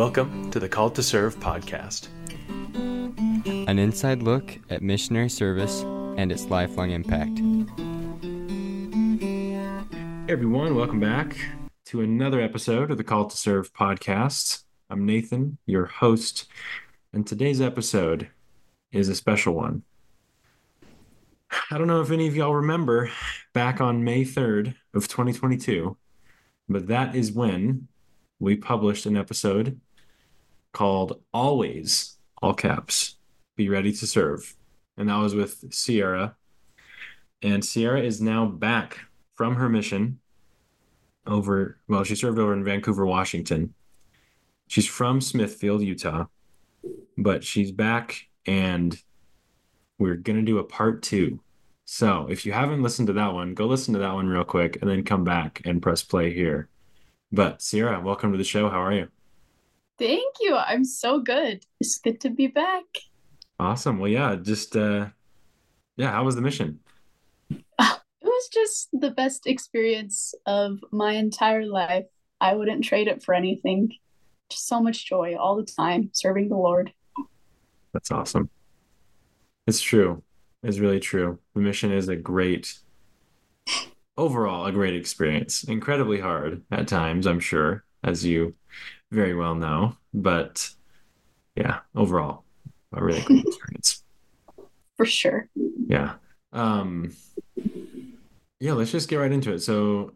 Welcome to the Called to Serve podcast. An inside look at missionary service and its lifelong impact. Hey everyone, welcome back to another episode of the Called to Serve podcast. I'm Nathan, your host, and today's episode is a special one. I don't know if any of y'all remember back on May 3rd of 2022, but that is when we published an episode called Always, all caps, Be Ready to Serve. And that was with Sierra. And Sierra is now back from her mission over, well, she served over in Vancouver, Washington. She's from Smithfield, Utah, but she's back and we're going to do a part two. So if you haven't listened to that one, go listen to that one real quick and then come back and press play here. But Sierra, welcome to the show. How are you? Thank you. I'm so good. It's good to be back. Awesome. Well, yeah, just uh yeah, how was the mission? It was just the best experience of my entire life. I wouldn't trade it for anything. Just so much joy all the time serving the Lord. That's awesome. It's true. It's really true. The mission is a great overall a great experience. Incredibly hard at times, I'm sure, as you very well know, but yeah, overall a really cool experience. For sure. Yeah. Um yeah, let's just get right into it. So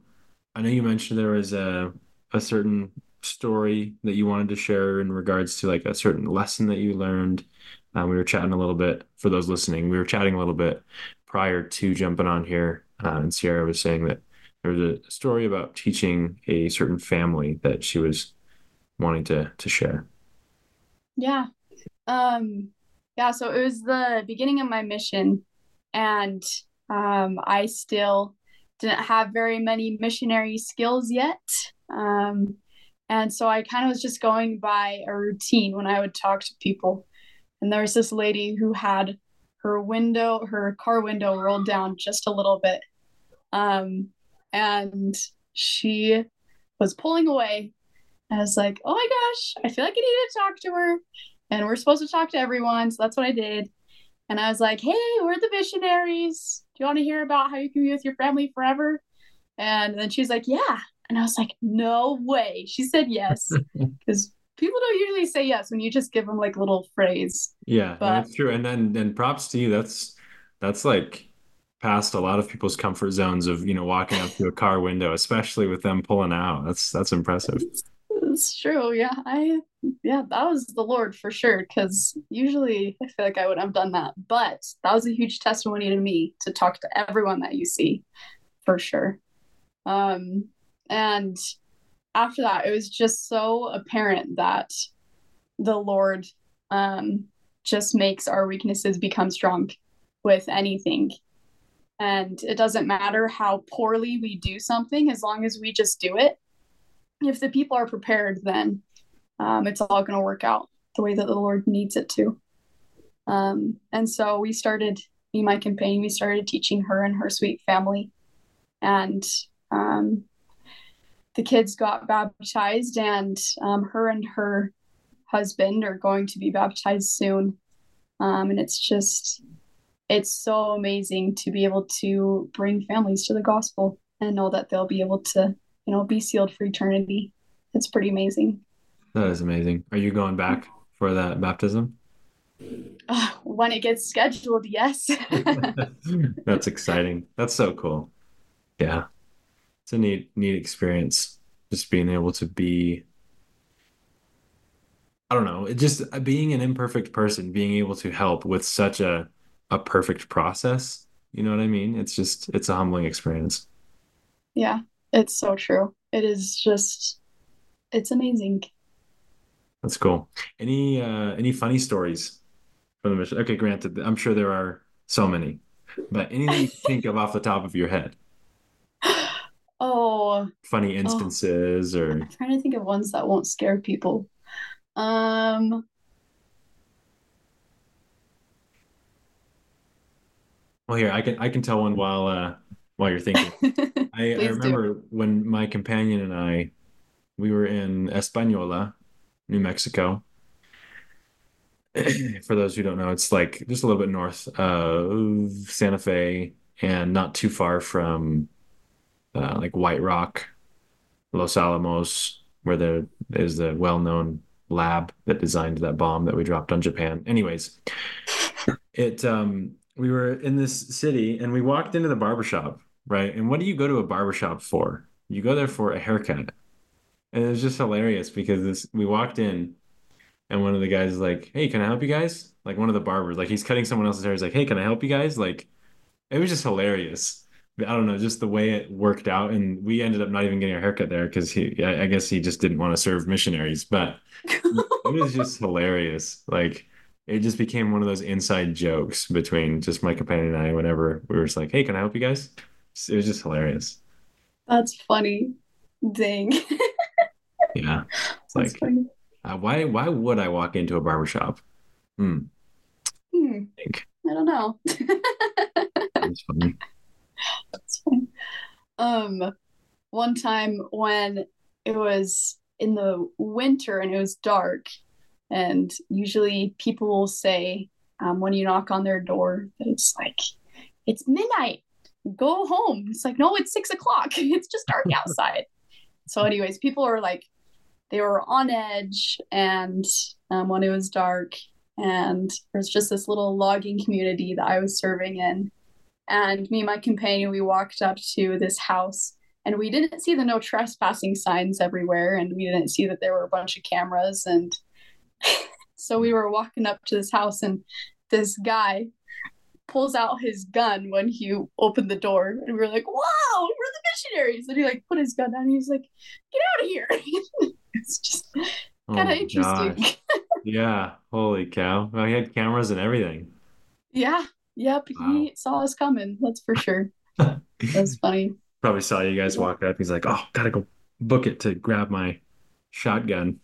I know you mentioned there was a a certain story that you wanted to share in regards to like a certain lesson that you learned. Um, we were chatting a little bit for those listening. We were chatting a little bit prior to jumping on here, uh, and Sierra was saying that there was a story about teaching a certain family that she was wanting to to share. Yeah. Um yeah, so it was the beginning of my mission and um I still didn't have very many missionary skills yet. Um and so I kind of was just going by a routine when I would talk to people. And there was this lady who had her window, her car window rolled down just a little bit. Um, and she was pulling away. I was like, oh my gosh, I feel like I need to talk to her. And we're supposed to talk to everyone. So that's what I did. And I was like, hey, we're the missionaries. Do you want to hear about how you can be with your family forever? And then she's like, yeah. And I was like, no way. She said yes. Because people don't usually say yes when you just give them like little phrase. Yeah, But- that's true. And then then props to you. That's that's like past a lot of people's comfort zones of, you know, walking up to a car window, especially with them pulling out. That's that's impressive. It's true. Yeah. I, yeah, that was the Lord for sure. Because usually I feel like I wouldn't have done that. But that was a huge testimony to me to talk to everyone that you see for sure. Um, and after that, it was just so apparent that the Lord um, just makes our weaknesses become strong with anything. And it doesn't matter how poorly we do something, as long as we just do it. If the people are prepared, then um, it's all going to work out the way that the Lord needs it to. Um, and so we started, me my campaign. we started teaching her and her sweet family. And um, the kids got baptized, and um, her and her husband are going to be baptized soon. Um, and it's just, it's so amazing to be able to bring families to the gospel and know that they'll be able to, you know, be sealed for eternity. It's pretty amazing. That is amazing. Are you going back for that baptism? Uh, when it gets scheduled, yes. That's exciting. That's so cool. Yeah. It's a neat, neat experience. Just being able to be, I don't know, it just uh, being an imperfect person, being able to help with such a a perfect process. You know what I mean? It's just it's a humbling experience. yeah, it's so true. It is just, it's amazing. That's cool. Any uh any funny stories from the mission? Okay, granted, I'm sure there are so many, but anything you think of off the top of your head? Oh, Funny instances or I'm trying to think of ones that won't scare people. Um, well, here I can I can tell one while uh while you're thinking. I, I Please do. remember when my companion and I we were in Española New Mexico. For those who don't know, it's like just a little bit north of Santa Fe and not too far from uh, like White Rock, Los Alamos, where there is the well-known lab that designed that bomb that we dropped on Japan. Anyways, it um we were in this city and we walked into the barbershop, right? And what do you go to a barbershop for? You go there for a haircut. And it was just hilarious because this we walked in and one of the guys is like, Hey, can I help you guys? Like one of the barbers, like he's cutting someone else's hair. He's like, Hey, can I help you guys? Like it was just hilarious. I don't know, just the way it worked out. And we ended up not even getting a haircut there because he, I guess he just didn't want to serve missionaries. But it was just hilarious. Like it just became one of those inside jokes between just my companion and I whenever we were just like, hey, can I help you guys? It was just hilarious. That's funny. Dang. Yeah. It's That's like, uh, why why would I walk into a barbershop? Hmm. Hmm, I I don't know. it's funny. That's funny. Um, one time when it was in the winter and it was dark, and usually people will say um, when you knock on their door that it's like it's midnight, go home. It's like no, it's six o'clock. It's just dark outside. so, anyways, people are like they were on edge, and um, when it was dark, and there's just this little logging community that I was serving in and me and my companion we walked up to this house and we didn't see the no trespassing signs everywhere and we didn't see that there were a bunch of cameras and so we were walking up to this house and this guy pulls out his gun when he opened the door and we were like wow we're the missionaries and he like put his gun down and he's like get out of here it's just Oh kind of interesting. Yeah. Holy cow. Well, he had cameras and everything. yeah yep Wow. he saw us coming that's for sure that's funny Probably saw you guys walk up. He's like, oh, gotta go book it to grab my shotgun.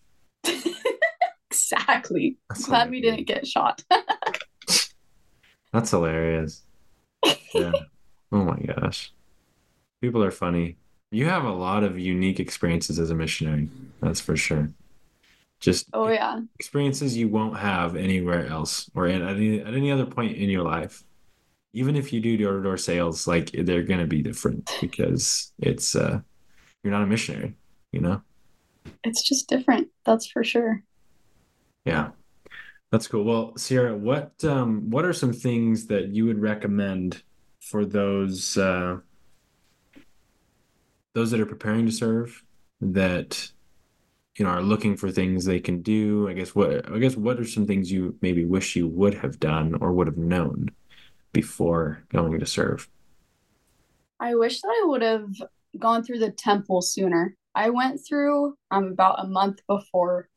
Exactly That's glad we didn't get shot That's hilarious. Yeah. Oh my gosh. People are funny. You have a lot of unique experiences as a missionary. That's for sure. Just oh yeah experiences you won't have anywhere else or at any, at any other point in your life. Even if you do door-to-door sales, like they're gonna be different because it's uh you're not a missionary, you know? it's just different that's for sure Yeah. That's cool. Well, Sierra, what um what are some things that you would recommend for those uh those that are preparing to serve that you know are looking for things they can do? I guess what I guess what are some things you maybe wish you would have done or would have known before going to serve? i wish that i would have gone through the temple sooner i went through um about a month before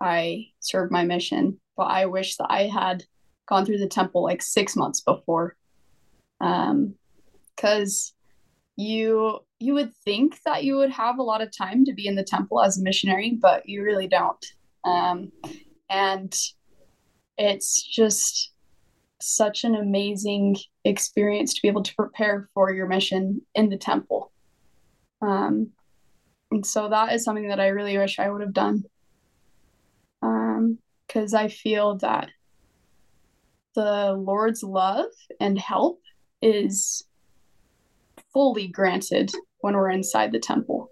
i served my mission but i wish that i had gone through the temple like six months before um because you you would think that you would have a lot of time to be in the temple as a missionary but you really don't um and it's just such an amazing experience to be able to prepare for your mission in the temple. Um, and so that is something that I really wish I would have done. Because I feel that the Lord's love and help is fully granted when we're inside the temple.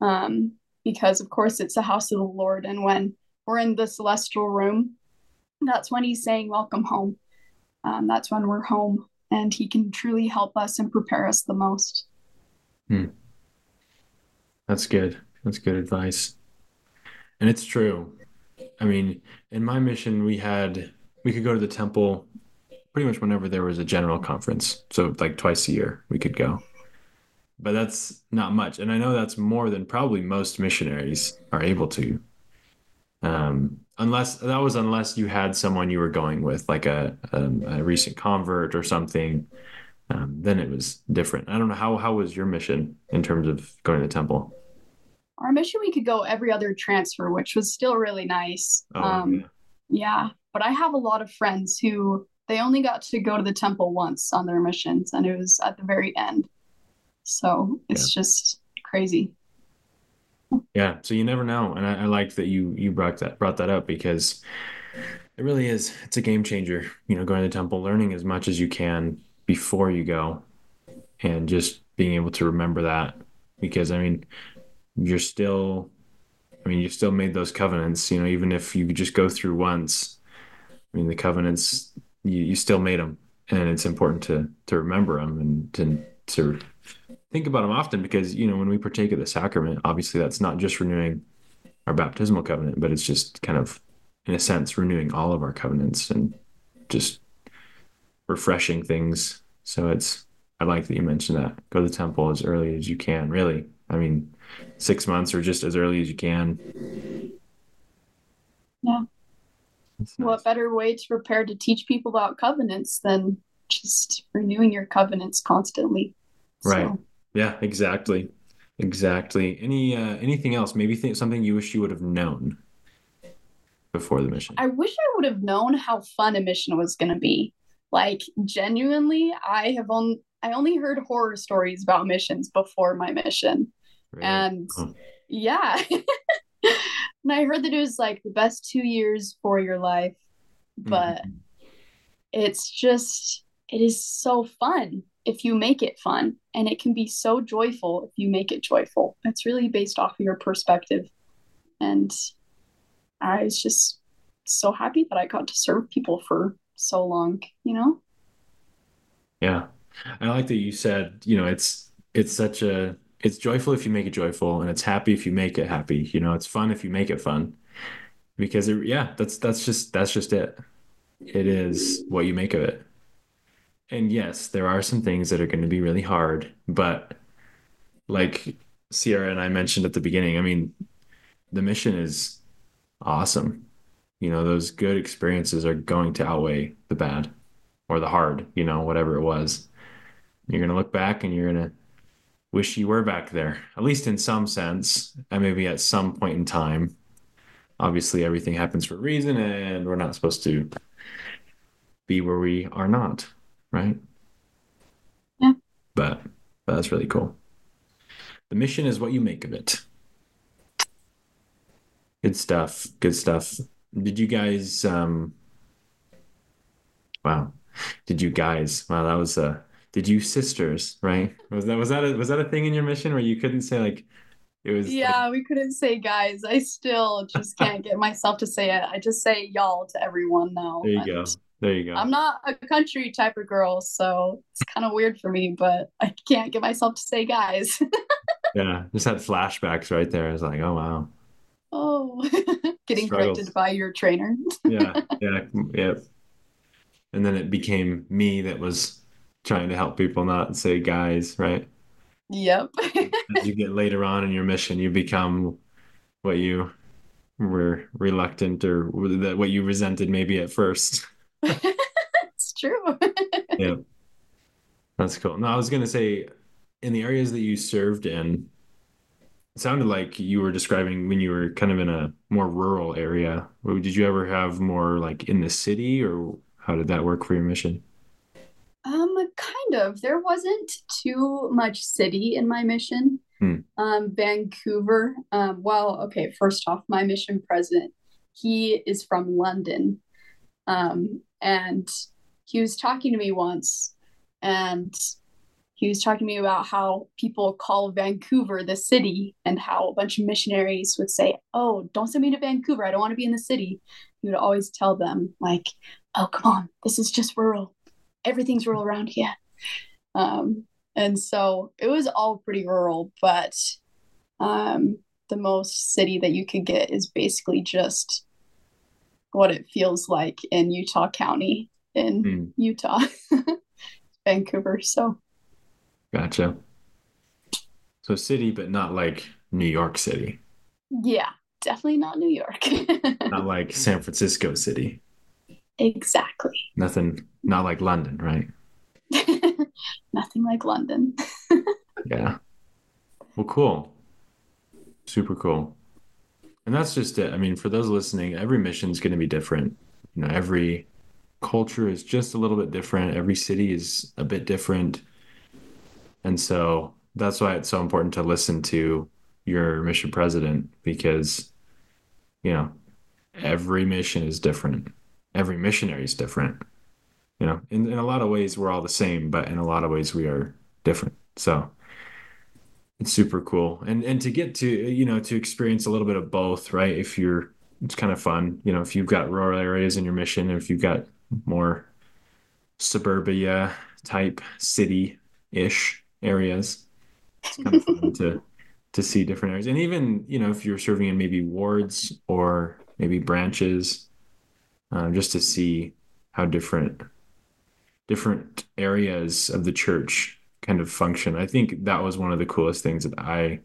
Um, because, of course, it's the house of the Lord. And when we're in the celestial room, that's when He's saying, Welcome home um, that's when we're home and he can truly help us and prepare us the most. That's good. That's good advice. And it's true. I mean, in my mission, we had we could go to the temple pretty much whenever there was a general conference. So like twice a year we could go. But that's not much. And I know that's more than probably most missionaries are able to. Um, unless that was unless you had someone you were going with, like a um, a recent convert or something. Um, then it was different. I don't know how how was your mission in terms of going to the temple? Our mission, we could go every other transfer, which was still really nice. Oh, um, yeah. yeah, but I have a lot of friends who they only got to go to the temple once on their missions, and it was at the very end. So it's just crazy. Yeah, so you never know, and I, I like that you you brought that brought that up because it really is. It's a game changer. You know, going to temple, learning as much as you can before you go, and just being able to remember that because I mean, you're still, I mean, you still made those covenants. You know, even if you just go through once, I mean, the covenants you, you still made them, and it's important to to remember them and to to think about them often because you know when we partake of the sacrament, obviously that's not just renewing our baptismal covenant, but it's just kind of in a sense renewing all of our covenants and just refreshing things. So it's I like that you mentioned that. Go to the temple as early as you can. Really, I mean, six months or just as early as you can. Yeah. That's What better way to prepare to teach people about covenants than just renewing your covenants constantly? Right. So, Yeah, exactly. Exactly. Any uh anything else? Maybe think something you wish you would have known before the mission. I wish I would have known how fun a mission was going to be. Like genuinely, I have on I only heard horror stories about missions before my mission. Really? And Oh. yeah. and I heard that it was like the best 2 years for your life, but Mhm. it's just it is so fun if you make it fun and it can be so joyful if you make it joyful. It's really based off of your perspective. And I was just so happy that I got to serve people for so long, you know? Yeah. I like that you said, you know, it's it's such a it's joyful if you make it joyful and it's happy if you make it happy. You know, it's fun if you make it fun. Because it, yeah, that's that's just that's just it. It is what you make of it. And yes, there are some things that are going to be really hard, but like Sierra and I mentioned at the beginning, I mean, the mission is awesome. You know, those good experiences are going to outweigh the bad or the hard, you know, whatever it was. You're going to look back and you're going to wish you were back there, at least in some sense, and maybe at some point in time. Obviously, everything happens for a reason, and we're not supposed to be where we are not, right? Yeah. But, but that's really cool. The mission is what you make of it. Good stuff. Good stuff. Did you guys um wow. Did you guys wow that was uh did you sisters, right? Was that was that a was that a thing in your mission where you couldn't say like it was like, Yeah, we couldn't say guys. I still just can't get myself to say it. I just say y'all to everyone now. there you go. There you go. I'm not a country type of girl, so it's kind of weird for me, but I can't get myself to say guys. Yeah, just had flashbacks right there. I was like, oh wow. oh, getting Struggles. corrected by your trainer. Yeah, yeah, yeah. And then it became me that was trying to help people not say guys, right? Yep. As you get later on in your mission, you become what you were reluctant or that what you resented maybe at first. it's true. Yeah. That's cool. No, I was gonna say in the areas that you served in, it sounded like you were describing when you were kind of in a more rural area. Did you ever have more like in the city or how did that work for your mission? Kind of. There wasn't too much city in my mission. Hmm. Um, Vancouver. Um, well, okay, first off, my mission president, he is from London. Um, and he was talking to me once, and he was talking to me about how people call Vancouver the city, and how a bunch of missionaries would say, Oh, don't send me to Vancouver. I don't want to be in the city. He would always tell them, like, Oh, come on, this is just rural everything's rural around here. Um, and so it was all pretty rural, but um, the most city that you could get is basically just what it feels like in Utah County in Hmm. Utah, Vancouver. So Gotcha. So city, but not like New York City, yeah, definitely not New York. not like San Francisco City. exactly. Nothing, not like London, right? Nothing like London. Yeah. Well, cool. Super cool. And that's just it. I mean, for those listening, every mission is going to be different. You know, every culture is just a little bit different. Every city is a bit different. And so that's why it's so important to listen to your mission president because, you know, every mission is different. Every missionary is different. You know, in, in a lot of ways, we're all the same, but in a lot of ways, we are different. So it's super cool. And, and to get to, you know, to experience a little bit of both, right? If you're, it's kind of fun, you know, if you've got rural areas in your mission, if you've got more suburbia type city ish areas, it's kind of fun to to see different areas. And even, you know, if you're serving in maybe wards or maybe branches, uh, just to see how different different areas of the church kind of function. I think that was one of the coolest things that I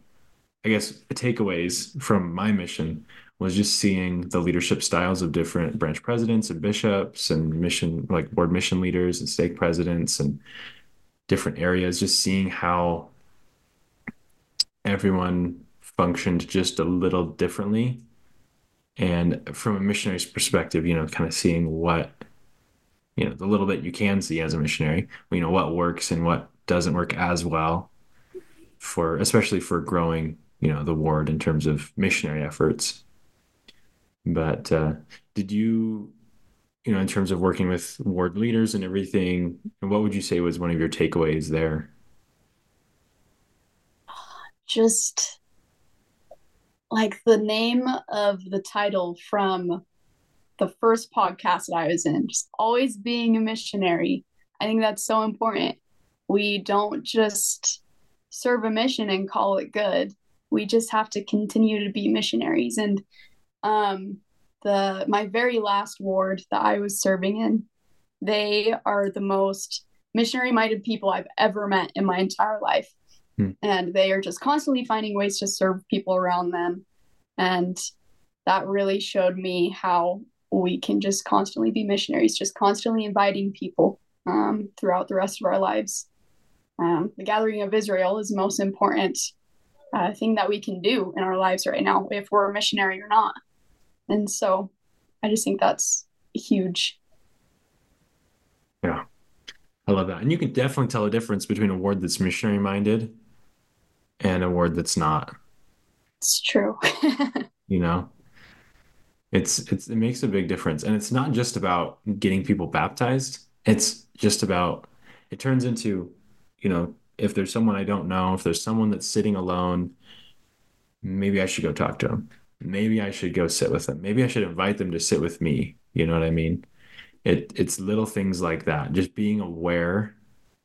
I guess takeaways from my mission was just seeing the leadership styles of different branch presidents and bishops and mission like board mission leaders and stake presidents and different areas just seeing how everyone functioned just a little differently. And from a missionary's perspective, you know, kind of seeing what, you know, the little bit you can see as a missionary, you know, what works and what doesn't work as well for, especially for growing, you know, the ward in terms of missionary efforts. But uh, did you, you know, in terms of working with ward leaders and everything, what would you say was one of your takeaways there? just like the name of the title from the first podcast that I was in, just always being a missionary. I think that's so important. We don't just serve a mission and call it good. We just have to continue to be missionaries. And um, the my very last ward that I was serving in, they are the most missionary minded people I've ever met in my entire life. Hmm. And they are just constantly finding ways to serve people around them. And that really showed me how we can just constantly be missionaries, just constantly inviting people um, throughout the rest of our lives. Um, the gathering of Israel is the most important uh, thing that we can do in our lives right now, if we're a missionary or not. And so I just think that's huge. Yeah. I love that. And you can definitely tell a difference between a ward that's missionary minded and a word that's not. It's true. you know, it's it's it makes a big difference, and it's not just about getting people baptized. It's just about it turns into, you know, if there's someone I don't know, if there's someone that's sitting alone, maybe I should go talk to them. Maybe I should go sit with them. Maybe I should invite them to sit with me. You know what I mean? It it's little things like that. Just being aware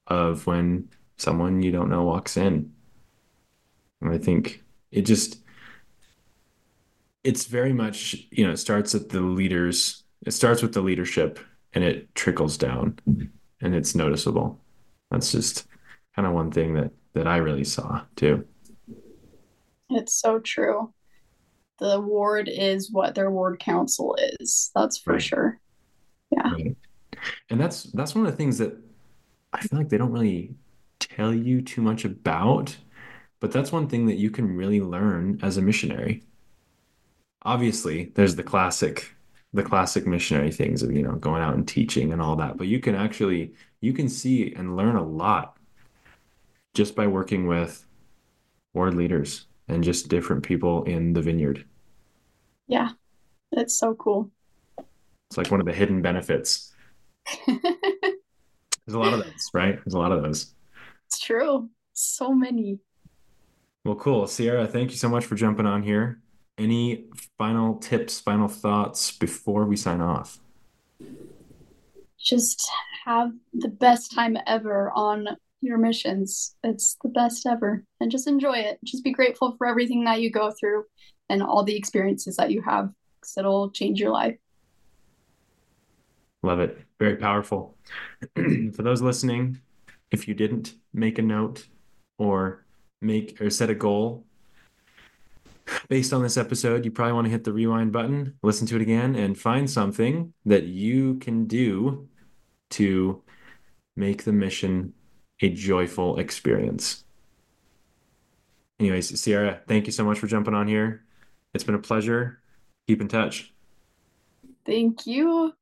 of when someone you don't know walks in and I think it just it's very much, you know, it starts at the leaders, it starts with the leadership and it trickles down and it's noticeable. That's just kind of one thing that that I really saw too. It's so true. The ward is what their ward council is. That's for right. sure. Yeah. Right. And that's that's one of the things that I feel like they don't really tell you too much about but that's one thing that you can really learn as a missionary. Obviously, there's the classic the classic missionary things of, you know, going out and teaching and all that, but you can actually you can see and learn a lot just by working with ward leaders and just different people in the vineyard. Yeah. That's so cool. It's like one of the hidden benefits. There's a lot of those, right? There's a lot of those. It's true. So many. Well, cool. Sierra, thank you so much for jumping on here. Any final tips, final thoughts before we sign off? Just have the best time ever on your missions. It's the best ever. And just enjoy it. Just be grateful for everything that you go through and all the experiences that you have because it'll change your life. Love it. Very powerful. for those listening, if you didn't make a note or make or set a goal based on this episode, you probably want to hit the rewind button, listen to it again, and find something that you can do to make the mission a joyful experience. Anyways, Sierra, thank you so much for jumping on here. It's been a pleasure. Keep in touch. Thank you.